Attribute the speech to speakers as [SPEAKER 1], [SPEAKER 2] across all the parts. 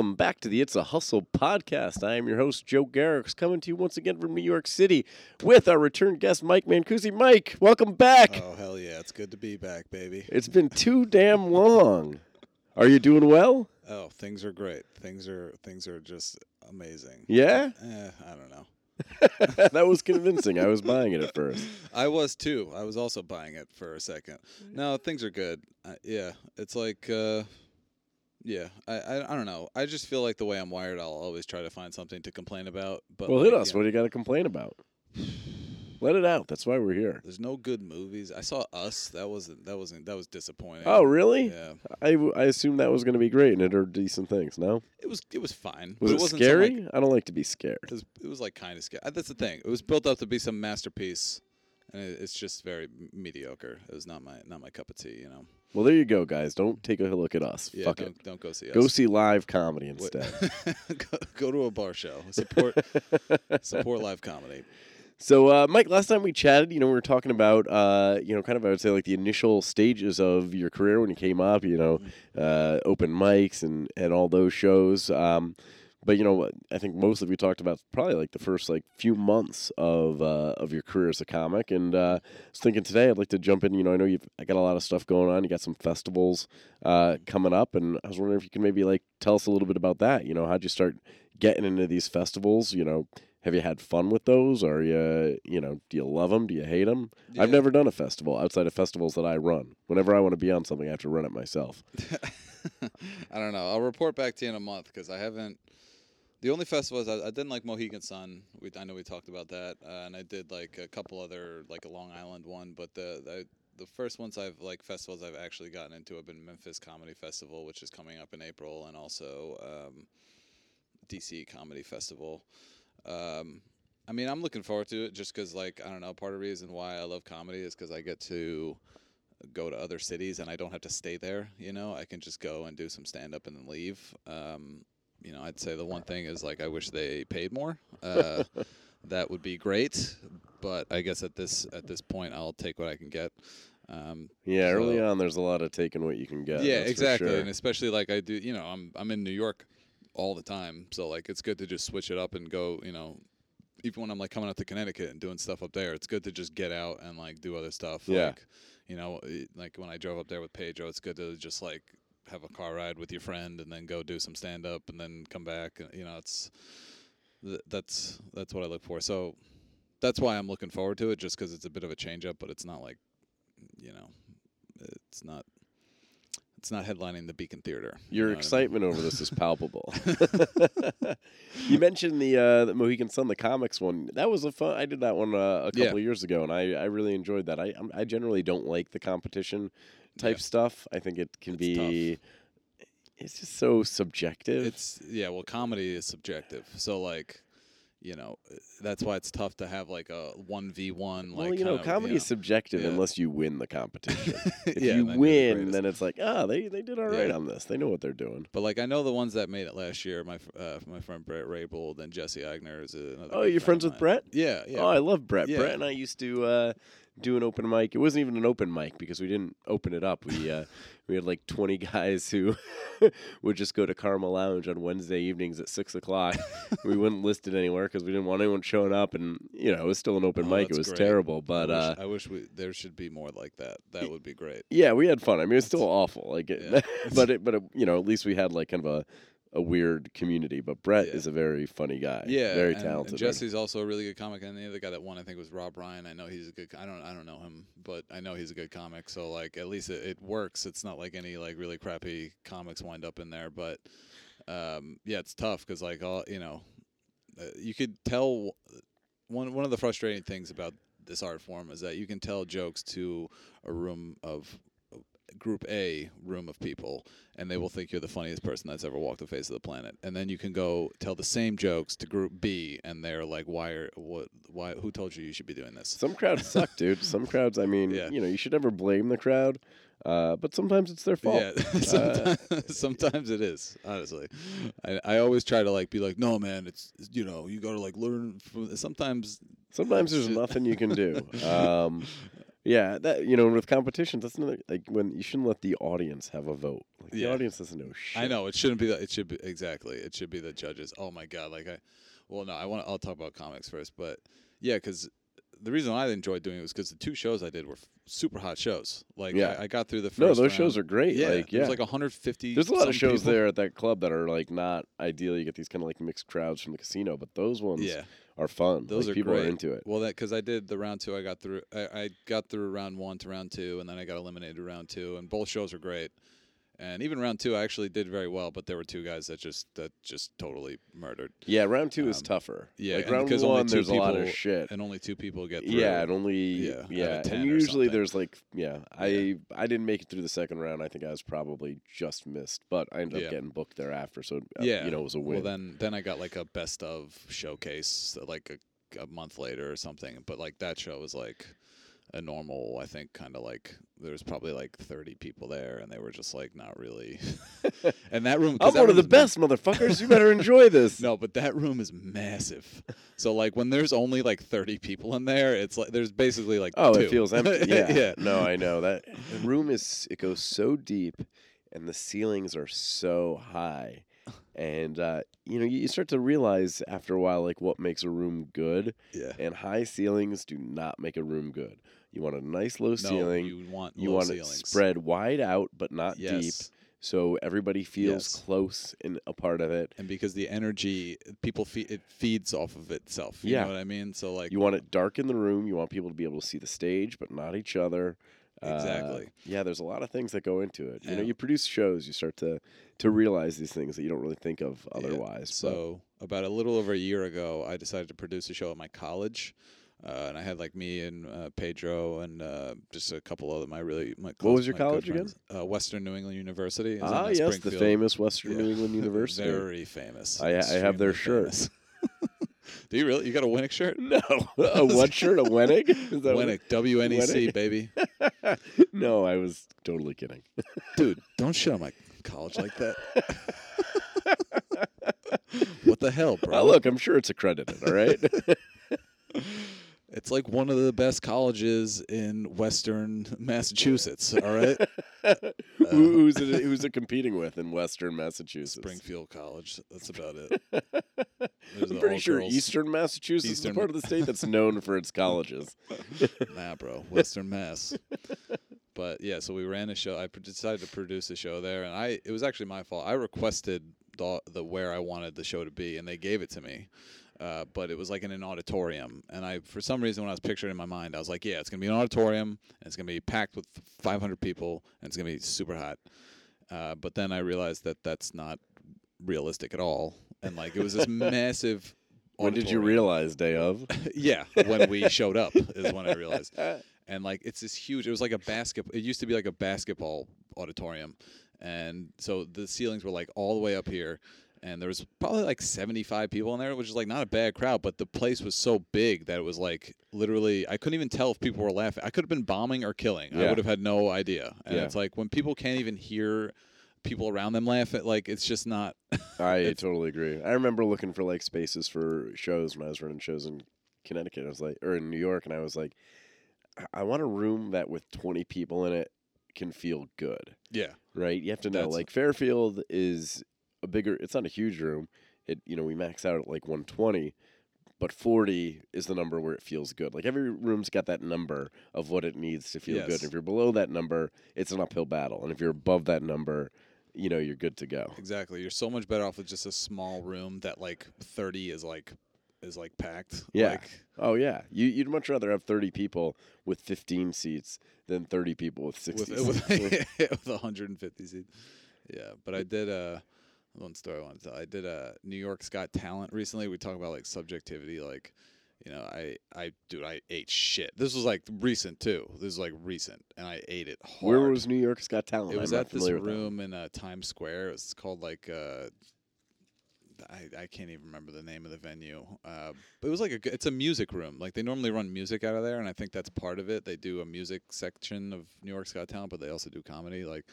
[SPEAKER 1] Welcome back to the It's a Hustle podcast. I am your host, Joe Garrix, coming to you once again from New York City with our return guest, Mike Mancusi. Mike, welcome back.
[SPEAKER 2] Oh hell yeah, it's good to be back, baby.
[SPEAKER 1] It's been too damn long. Are you doing well?
[SPEAKER 2] Oh, things are great. Things are things are just amazing.
[SPEAKER 1] Yeah?
[SPEAKER 2] Eh, I don't know.
[SPEAKER 1] that was convincing. I was buying it at first.
[SPEAKER 2] I was too. I was also buying it for a second. No, things are good. Uh, yeah, it's like, uh, yeah. I, I I don't know. I just feel like the way I'm wired, I'll always try to find something to complain about. But
[SPEAKER 1] Well, hit us.
[SPEAKER 2] you
[SPEAKER 1] What do you got to complain about? Let it out. That's why we're here.
[SPEAKER 2] There's no good movies. I saw Us. That wasn't. That wasn't. That was disappointing.
[SPEAKER 1] Oh, really?
[SPEAKER 2] Yeah.
[SPEAKER 1] I, I assumed that was going to be great and it are decent things. No?
[SPEAKER 2] It was. It was fine.
[SPEAKER 1] Was
[SPEAKER 2] but
[SPEAKER 1] it,
[SPEAKER 2] some,
[SPEAKER 1] scary?
[SPEAKER 2] like,
[SPEAKER 1] I don't like to be scared.
[SPEAKER 2] it was, it was like kind of scary. That's the thing. It was built up to be some masterpiece, and it, it's just very mediocre. It was not my not my cup of tea. You know.
[SPEAKER 1] Well, there you go, guys. Don't take a look at us.
[SPEAKER 2] Yeah.
[SPEAKER 1] Fuck
[SPEAKER 2] don't
[SPEAKER 1] it.
[SPEAKER 2] don't go see us.
[SPEAKER 1] Go see live comedy instead.
[SPEAKER 2] go, go to a bar show. Support support live comedy.
[SPEAKER 1] So, uh, Mike, last time we chatted, you know, we were talking about, uh, you know, kind of, I would say, like the initial stages of your career when you came up, you know, uh, open mics and, and all those shows. Um, but, you know, I think mostly we talked about probably like the first like few months of uh, of your career as a comic. And uh, I was thinking today I'd like to jump in. You know, I know you've I got a lot of stuff going on. You got some festivals uh, coming up, and I was wondering if you can maybe like tell us a little bit about that. You know, how'd you start getting into these festivals? You know, have you had fun with those? Are you, you know, do you love them? Do you hate them? I've never done a festival outside of festivals that I run. Whenever I want to be on something, I have to run it myself.
[SPEAKER 2] I don't know. I'll report back to you in a month because I haven't. The only festivals I, I didn't like Mohegan Sun. We I know we talked about that, uh, and I did like a couple other like a Long Island one. But the the the first ones I've like festivals I've actually gotten into have been Memphis Comedy Festival, which is coming up in April, and also um, DC Comedy Festival. Um, I mean, I'm looking forward to it just because, like, I don't know, part of the reason why I love comedy is because I get to go to other cities and I don't have to stay there. You know, I can just go and do some stand up and then leave. Um, you know, I'd say the one thing is like I wish they paid more. Uh, that would be great, but I guess at this at this point I'll take what I can get. Um,
[SPEAKER 1] Yeah, early on, there's a lot of taking what you can get.
[SPEAKER 2] yeah, exactly,
[SPEAKER 1] sure.
[SPEAKER 2] and especially like I do. You know, I'm I'm in New York all the time, so like it's good to just switch it up and go. You know, even when I'm like coming out to Connecticut and doing stuff up there, it's good to just get out and like do other stuff.
[SPEAKER 1] Yeah.
[SPEAKER 2] Like, you know, like when I drove up there with Pedro, it's good to just like have a car ride with your friend and then go do some stand up and then come back. and You know, it's th- that's that's what I look for. So that's why I'm looking forward to it, just because it's a bit of a change up, but it's not like, you know, it's not. It's not headlining the Beacon Theater. you
[SPEAKER 1] Your
[SPEAKER 2] know what I mean?
[SPEAKER 1] excitement over this is palpable. you mentioned the uh, the Mohegan Sun, the comics one. That was a fun. I did that one uh, a couple
[SPEAKER 2] Yeah.
[SPEAKER 1] of years ago, and I, I really enjoyed that. I I'm- generally don't like the competition type
[SPEAKER 2] Yeah.
[SPEAKER 1] stuff. I think it can
[SPEAKER 2] It's
[SPEAKER 1] be. It's just so subjective.
[SPEAKER 2] It's yeah. Well, comedy is subjective, so like, you know, that's why it's tough to have like a one v one.
[SPEAKER 1] well,
[SPEAKER 2] Like
[SPEAKER 1] you know,
[SPEAKER 2] of,
[SPEAKER 1] comedy is subjective
[SPEAKER 2] yeah.
[SPEAKER 1] unless you win the competition. if
[SPEAKER 2] Yeah,
[SPEAKER 1] you
[SPEAKER 2] then you're the
[SPEAKER 1] win, then it's like, ah, they they did all right
[SPEAKER 2] Yeah.
[SPEAKER 1] on this. They know what they're doing.
[SPEAKER 2] But like I know the ones that made it last year. My uh, my friend Brett Raybould and Jesse Agner is another.
[SPEAKER 1] Oh, you're
[SPEAKER 2] friend
[SPEAKER 1] friends with. Brett?
[SPEAKER 2] Yeah, yeah.
[SPEAKER 1] Oh, I love Brett. Brett and I used to uh, do an open mic. It wasn't even an open mic because we didn't open it up. We uh, we had like 20 guys who would just go to Karma Lounge on Wednesday evenings at six o'clock. we wouldn't list it anywhere because we didn't want anyone showing up, and you know it was still an open
[SPEAKER 2] Oh,
[SPEAKER 1] mic. It was
[SPEAKER 2] great.
[SPEAKER 1] terrible, but
[SPEAKER 2] I wish,
[SPEAKER 1] uh,
[SPEAKER 2] I wish we there should be more like that. That would be great.
[SPEAKER 1] yeah, we had fun. I mean, it was still awful. Like, it,
[SPEAKER 2] Yeah.
[SPEAKER 1] but it, but it, you know, at least we had like kind of a a weird community. But Brett
[SPEAKER 2] Yeah.
[SPEAKER 1] is a very funny guy.
[SPEAKER 2] Yeah,
[SPEAKER 1] very
[SPEAKER 2] and,
[SPEAKER 1] talented.
[SPEAKER 2] And Jesse's also a really good comic, and the other guy that won, I think, was Rob Ryan. I know he's a good. I don't, I don't know him, but I know he's a good comic. So like, at least it, it works. It's not like any like really crappy comics wind up in there. But um, yeah, it's tough because like all you know, uh, you could tell one one of the frustrating things about this art form is that you can tell jokes to a room of group A room of people and they will think you're the funniest person that's ever walked the face of the planet. And then you can go tell the same jokes to group B and they're like why are what why who told you you should be doing this?
[SPEAKER 1] Some crowds suck, dude. Some crowds, I mean,
[SPEAKER 2] Yeah.
[SPEAKER 1] you know, you should never blame the crowd, uh, but sometimes it's their fault.
[SPEAKER 2] Yeah, sometimes, sometimes it is. Honestly, I, I always try to like be like, no, man, it's you know you got to like learn. From, sometimes
[SPEAKER 1] Sometimes there's
[SPEAKER 2] Shit.
[SPEAKER 1] nothing you can do. Um, Yeah, that you know, with competitions, that's not like when you shouldn't let the audience have a vote. Like,
[SPEAKER 2] Yeah.
[SPEAKER 1] The audience doesn't know shit.
[SPEAKER 2] I know it shouldn't be that. It should be exactly. It should be the judges. Oh my god! Like I, well, no, I want. I'll talk about comics first, but yeah, because the reason I enjoyed doing it was because the two shows I did were f- super hot shows. Like
[SPEAKER 1] Yeah.
[SPEAKER 2] I, I got through the first.
[SPEAKER 1] No, those
[SPEAKER 2] round.
[SPEAKER 1] shows are great.
[SPEAKER 2] Yeah,
[SPEAKER 1] like, yeah.
[SPEAKER 2] there's like 150.
[SPEAKER 1] There's a lot of shows
[SPEAKER 2] people.
[SPEAKER 1] there at that club that are like not ideal. You get these kind of like mixed crowds from the casino, but those ones
[SPEAKER 2] Yeah,
[SPEAKER 1] are fun.
[SPEAKER 2] those
[SPEAKER 1] Like,
[SPEAKER 2] are
[SPEAKER 1] people
[SPEAKER 2] great.
[SPEAKER 1] are into it.
[SPEAKER 2] Well, that because I did the round two, I got through. I, I got through round one to round two, and then I got eliminated round two, and both shows were great. And even round two, I actually did very well, but there were two guys that just that just totally murdered.
[SPEAKER 1] Yeah, round two is
[SPEAKER 2] Um,
[SPEAKER 1] tougher.
[SPEAKER 2] yeah,
[SPEAKER 1] like round
[SPEAKER 2] because only
[SPEAKER 1] one,
[SPEAKER 2] two
[SPEAKER 1] there's a lot of shit.
[SPEAKER 2] And only two people get through.
[SPEAKER 1] Yeah, and only
[SPEAKER 2] Yeah,
[SPEAKER 1] yeah,
[SPEAKER 2] of 10
[SPEAKER 1] and usually there's like yeah, I I didn't make it through the second round. I think I was probably just missed, but I ended
[SPEAKER 2] Yeah.
[SPEAKER 1] up getting booked thereafter. So uh,
[SPEAKER 2] yeah,
[SPEAKER 1] you know, it was a win.
[SPEAKER 2] Well, then then I got like a best of showcase like a, a month later or something. But like that show was like a normal. I think kind of like there was probably like 30 people there, and they were just like not really. and that room
[SPEAKER 1] I'm
[SPEAKER 2] that
[SPEAKER 1] one of the
[SPEAKER 2] ma-
[SPEAKER 1] best motherfuckers. You better enjoy this.
[SPEAKER 2] No, but that room is massive. So like when there's only like 30 people in there, it's like there's basically like
[SPEAKER 1] Oh,
[SPEAKER 2] two.
[SPEAKER 1] it feels empty. Yeah.
[SPEAKER 2] yeah.
[SPEAKER 1] No, I know that the room is. It goes so deep, and the ceilings are so high, and uh, you know you start to realize after a while like what makes a room good,
[SPEAKER 2] Yeah.
[SPEAKER 1] and high ceilings do not make a room good. You want a nice low
[SPEAKER 2] No,
[SPEAKER 1] ceiling.
[SPEAKER 2] you want
[SPEAKER 1] you want
[SPEAKER 2] ceilings.
[SPEAKER 1] it spread wide out but not deep, so everybody feels
[SPEAKER 2] Yes.
[SPEAKER 1] close in a part of it.
[SPEAKER 2] And because the energy people feed it feeds off of itself. You
[SPEAKER 1] Yeah.
[SPEAKER 2] know what I mean? So like
[SPEAKER 1] You want it dark in the room. You want people to be able to see the stage, but not each other. Uh,
[SPEAKER 2] Exactly.
[SPEAKER 1] yeah, there's a lot of things that go into it. You know, you produce shows, you start to to realize these things that you don't really think of
[SPEAKER 2] Yeah.
[SPEAKER 1] otherwise. but-
[SPEAKER 2] So about a little over a year ago, I decided to produce a show at my college, uh, and I had like me and uh, Pedro and uh, just a couple other my really my close,
[SPEAKER 1] was your college again?
[SPEAKER 2] Uh, Western New England University. is
[SPEAKER 1] ah, yes, the famous Western
[SPEAKER 2] Yeah.
[SPEAKER 1] New England University.
[SPEAKER 2] Very famous.
[SPEAKER 1] I- I have their
[SPEAKER 2] shirts. Do you really? You got a Winnick shirt?
[SPEAKER 1] no, a what shirt? A Wennig? Is that
[SPEAKER 2] Winnick, WNEC, baby.
[SPEAKER 1] no, I was totally kidding.
[SPEAKER 2] Dude, don't shit on my college like that. what the hell, bro?
[SPEAKER 1] Look, I'm sure it's accredited. All right.
[SPEAKER 2] It's like one of the best colleges in Western Massachusetts. All right,
[SPEAKER 1] Who, uh, who's it? Who's it competing with in Western Massachusetts?
[SPEAKER 2] Springfield College. That's about it. There's
[SPEAKER 1] I'm pretty sure
[SPEAKER 2] girls.
[SPEAKER 1] Eastern Massachusetts
[SPEAKER 2] Eastern-
[SPEAKER 1] is part of the state that's known for its colleges.
[SPEAKER 2] Nah, bro, Western Mass. But yeah, so we ran a show. I pr- decided to produce a show there, and I it was actually my fault. I requested the the where I wanted the show to be, and they gave it to me. Uh, but it was like in an auditorium, and I for some reason when I was picturing it in my mind, I was like, yeah, it's gonna be an auditorium, and it's gonna be packed with 500 people, and it's gonna be super hot. Uh, but then I realized that that's not realistic at all, and like it was this massive.
[SPEAKER 1] When did you realize, day of?
[SPEAKER 2] yeah, when we showed up is when I realized and like it's this huge. It was like a basket. It used to be like a basketball auditorium, and so the ceilings were like all the way up here, and there was probably like seventy five people in there, which is like not a bad crowd. But the place was so big that it was like literally I couldn't even tell if people were laughing. I could have been bombing or killing. I would have had no idea. And
[SPEAKER 1] Yeah.
[SPEAKER 2] it's like when people can't even hear people around them laugh at like it's just not
[SPEAKER 1] I totally agree. I remember looking for like spaces for shows when I was running shows in Connecticut. I was like, or in New York, and I was like, I- I want a room that with 20 people in it can feel good,
[SPEAKER 2] yeah
[SPEAKER 1] right? You have to know,
[SPEAKER 2] That's-
[SPEAKER 1] like Fairfield is a bigger. It's not a huge room. It you know we max out at like 120. But 40 is the number where it feels good. Like every room's got that number of what it needs to feel good.
[SPEAKER 2] Yes.
[SPEAKER 1] If you're below that number, it's an uphill battle. And if you're above that number, you know, you're good to go.
[SPEAKER 2] Exactly. You're so much better off with just a small room that like 30 is like is like packed.
[SPEAKER 1] Yeah.
[SPEAKER 2] Like,
[SPEAKER 1] Oh yeah, you, you'd much rather have thirty people with fifteen seats than thirty people with sixty
[SPEAKER 2] with
[SPEAKER 1] seats.
[SPEAKER 2] with, with 150 seats. Yeah, but I did uh one story I want to tell. I did a New York's Got Talent recently. We talk about like subjectivity, like you know, I I dude, I ate shit. This was like recent too. This is like recent, and I ate it hard.
[SPEAKER 1] Where was New York's Got Talent?
[SPEAKER 2] It was
[SPEAKER 1] I'm
[SPEAKER 2] at this
[SPEAKER 1] familiar with that.
[SPEAKER 2] room in uh, Times Square. It was called like uh, I I can't even remember the name of the venue. Uh, but it was like a it's a music room. Like they normally run music out of there, and I think that's part of it. They do a music section of New York's Got Talent, but they also do comedy. Like,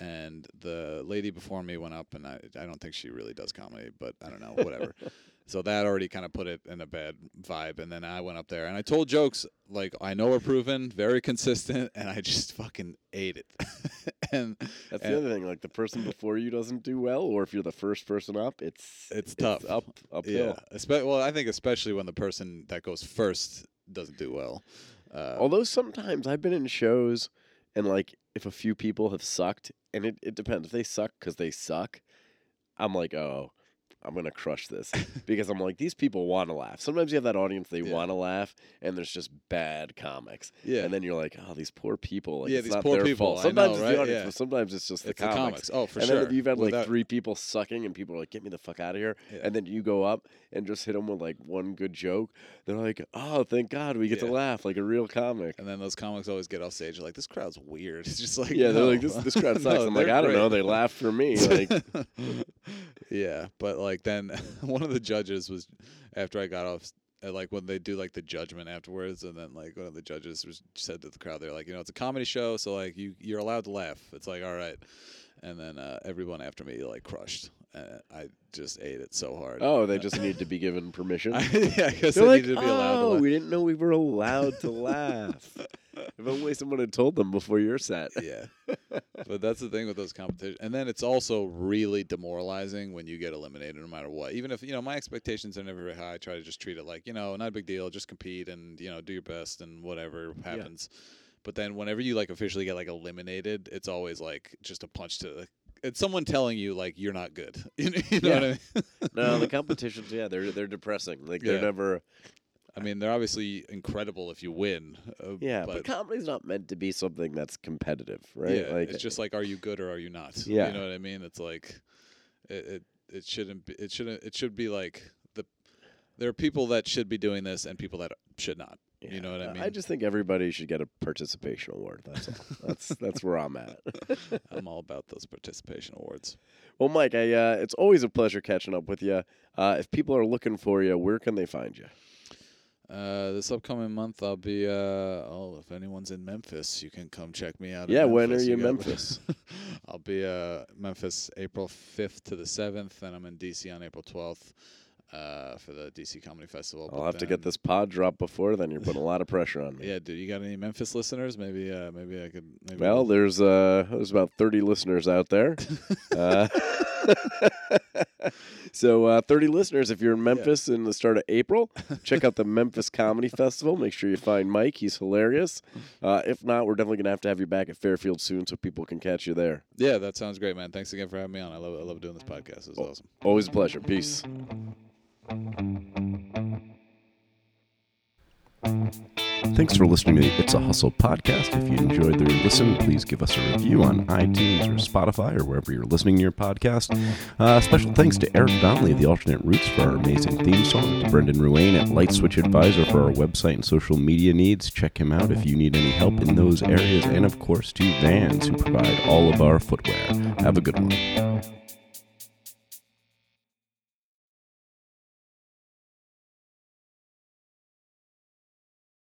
[SPEAKER 2] and the lady before me went up, and I I don't think she really does comedy, but I don't know, whatever. So that already kind of put it in a bad vibe. And then I went up there and I told jokes like I know are proven, very consistent, and I just fucking ate it. and
[SPEAKER 1] That's
[SPEAKER 2] and-
[SPEAKER 1] the other thing. Like the person before you doesn't do well, or if you're the first person up, it's
[SPEAKER 2] It's tough.
[SPEAKER 1] up uphill.
[SPEAKER 2] yeah, espe- well, I think especially when the person that goes first doesn't do well. Uh,
[SPEAKER 1] Although sometimes I've been in shows and like if a few people have sucked, and it, it depends. If they suck because they suck, I'm like, oh, I'm gonna crush this because I'm like these people want to laugh. Sometimes you have that audience they
[SPEAKER 2] Yeah.
[SPEAKER 1] want to laugh, and there's just bad comics,
[SPEAKER 2] yeah,
[SPEAKER 1] and then you're like, oh, these poor people. Like,
[SPEAKER 2] Yeah, these poor
[SPEAKER 1] their
[SPEAKER 2] people,
[SPEAKER 1] fault. Sometimes
[SPEAKER 2] know,
[SPEAKER 1] it's
[SPEAKER 2] right?
[SPEAKER 1] the audience,
[SPEAKER 2] Yeah.
[SPEAKER 1] but sometimes it's just
[SPEAKER 2] it's
[SPEAKER 1] the comics.
[SPEAKER 2] Oh, for
[SPEAKER 1] and
[SPEAKER 2] sure.
[SPEAKER 1] then if you've had like
[SPEAKER 2] Without-
[SPEAKER 1] three people sucking and people are like, get me the fuck out of here,
[SPEAKER 2] Yeah.
[SPEAKER 1] and then you go up and just hit them with like one good joke, they're like, oh, thank God we get to laugh like a real comic.
[SPEAKER 2] And then those comics always get off stage. Like, this crowd's weird. It's just like,
[SPEAKER 1] Yeah, they're like, this, this crowd
[SPEAKER 2] No,
[SPEAKER 1] sucks. I'm like, I don't know. They laugh for me. Like,
[SPEAKER 2] yeah, but like then one of the judges was after I got off. uh, Like when they do like the judgment afterwards, and then like one of the judges was said to the crowd, they're like, you know, it's a comedy show, so like you you're allowed to laugh. It's like all right, and then uh, everyone after me like crushed. Uh, I just ate it so hard.
[SPEAKER 1] oh, they just need to be given permission.
[SPEAKER 2] I, yeah, guess
[SPEAKER 1] They're like,
[SPEAKER 2] needed to be allowed to
[SPEAKER 1] oh,
[SPEAKER 2] laugh.
[SPEAKER 1] we didn't know we were allowed to laugh. if only someone had told them before your set.
[SPEAKER 2] yeah. But that's the thing with those competitions. And then it's also really demoralizing when you get eliminated no matter what. Even if, you know, my expectations are never very high. I try to just treat it like, you know, not a big deal. Just compete and, you know, do your best and whatever happens. But then whenever you like officially get like eliminated, it's always like just a punch to the it's someone telling you like you're not good. You know, you know what I mean?
[SPEAKER 1] No, the competitions, yeah, they're they're depressing. Like they're
[SPEAKER 2] Yeah.
[SPEAKER 1] never.
[SPEAKER 2] I mean, they're obviously incredible if you win. Uh,
[SPEAKER 1] Yeah, but,
[SPEAKER 2] but
[SPEAKER 1] comedy's not meant to be something that's competitive, right?
[SPEAKER 2] Yeah,
[SPEAKER 1] like
[SPEAKER 2] it's just like, are you good or are you not?
[SPEAKER 1] Yeah.
[SPEAKER 2] you know what I mean. It's like, it, it it shouldn't be. It shouldn't. It should be like the. There are people that should be doing this and people that should not. You know what I mean?
[SPEAKER 1] I just think everybody should get a participation award. That's all. that's that's where I'm at.
[SPEAKER 2] I'm all about those participation awards.
[SPEAKER 1] Well, Mike, I uh, it's always a pleasure catching up with you. Uh, if people are looking for you, where can they find you?
[SPEAKER 2] Uh, this upcoming month, I'll be. Uh, oh, if anyone's in Memphis, you can come check me out.
[SPEAKER 1] Yeah, when are
[SPEAKER 2] Memphis.
[SPEAKER 1] you in Memphis?
[SPEAKER 2] I'll be uh Memphis April 5th to the 7th, and I'm in DC on April 12th uh, for the DC Comedy Festival.
[SPEAKER 1] I'll
[SPEAKER 2] But
[SPEAKER 1] have to get this pod dropped before then. You're putting a lot of pressure on me.
[SPEAKER 2] Yeah, dude, you got any Memphis listeners? Maybe, uh, maybe I could. Maybe
[SPEAKER 1] Well, there's uh, there's about 30 listeners out there. uh, so uh, 30 listeners. If you're in Memphis in the start of April, check out the Memphis Comedy Festival. Make sure you find Mike. He's hilarious. Uh, if not, we're definitely gonna have to have you back at Fairfield soon so people can catch you there.
[SPEAKER 2] yeah, that sounds great, man. Thanks again for having me on. I love, I love doing this podcast. It's
[SPEAKER 1] Oh.
[SPEAKER 2] awesome.
[SPEAKER 1] Always a pleasure. Peace. Thanks for listening to the It's a Hustle podcast. If you enjoyed the listen, please give us a review on iTunes or Spotify or wherever you're listening to your podcast. Uh, special thanks to Eric Donnelly of the Alternate Routes for our amazing theme song, to Brendan Ruane at Light Switch Advisor for our website and social media needs. Check him out if you need any help in those areas. And of course, to Vans, who provide all of our footwear. Have a good one.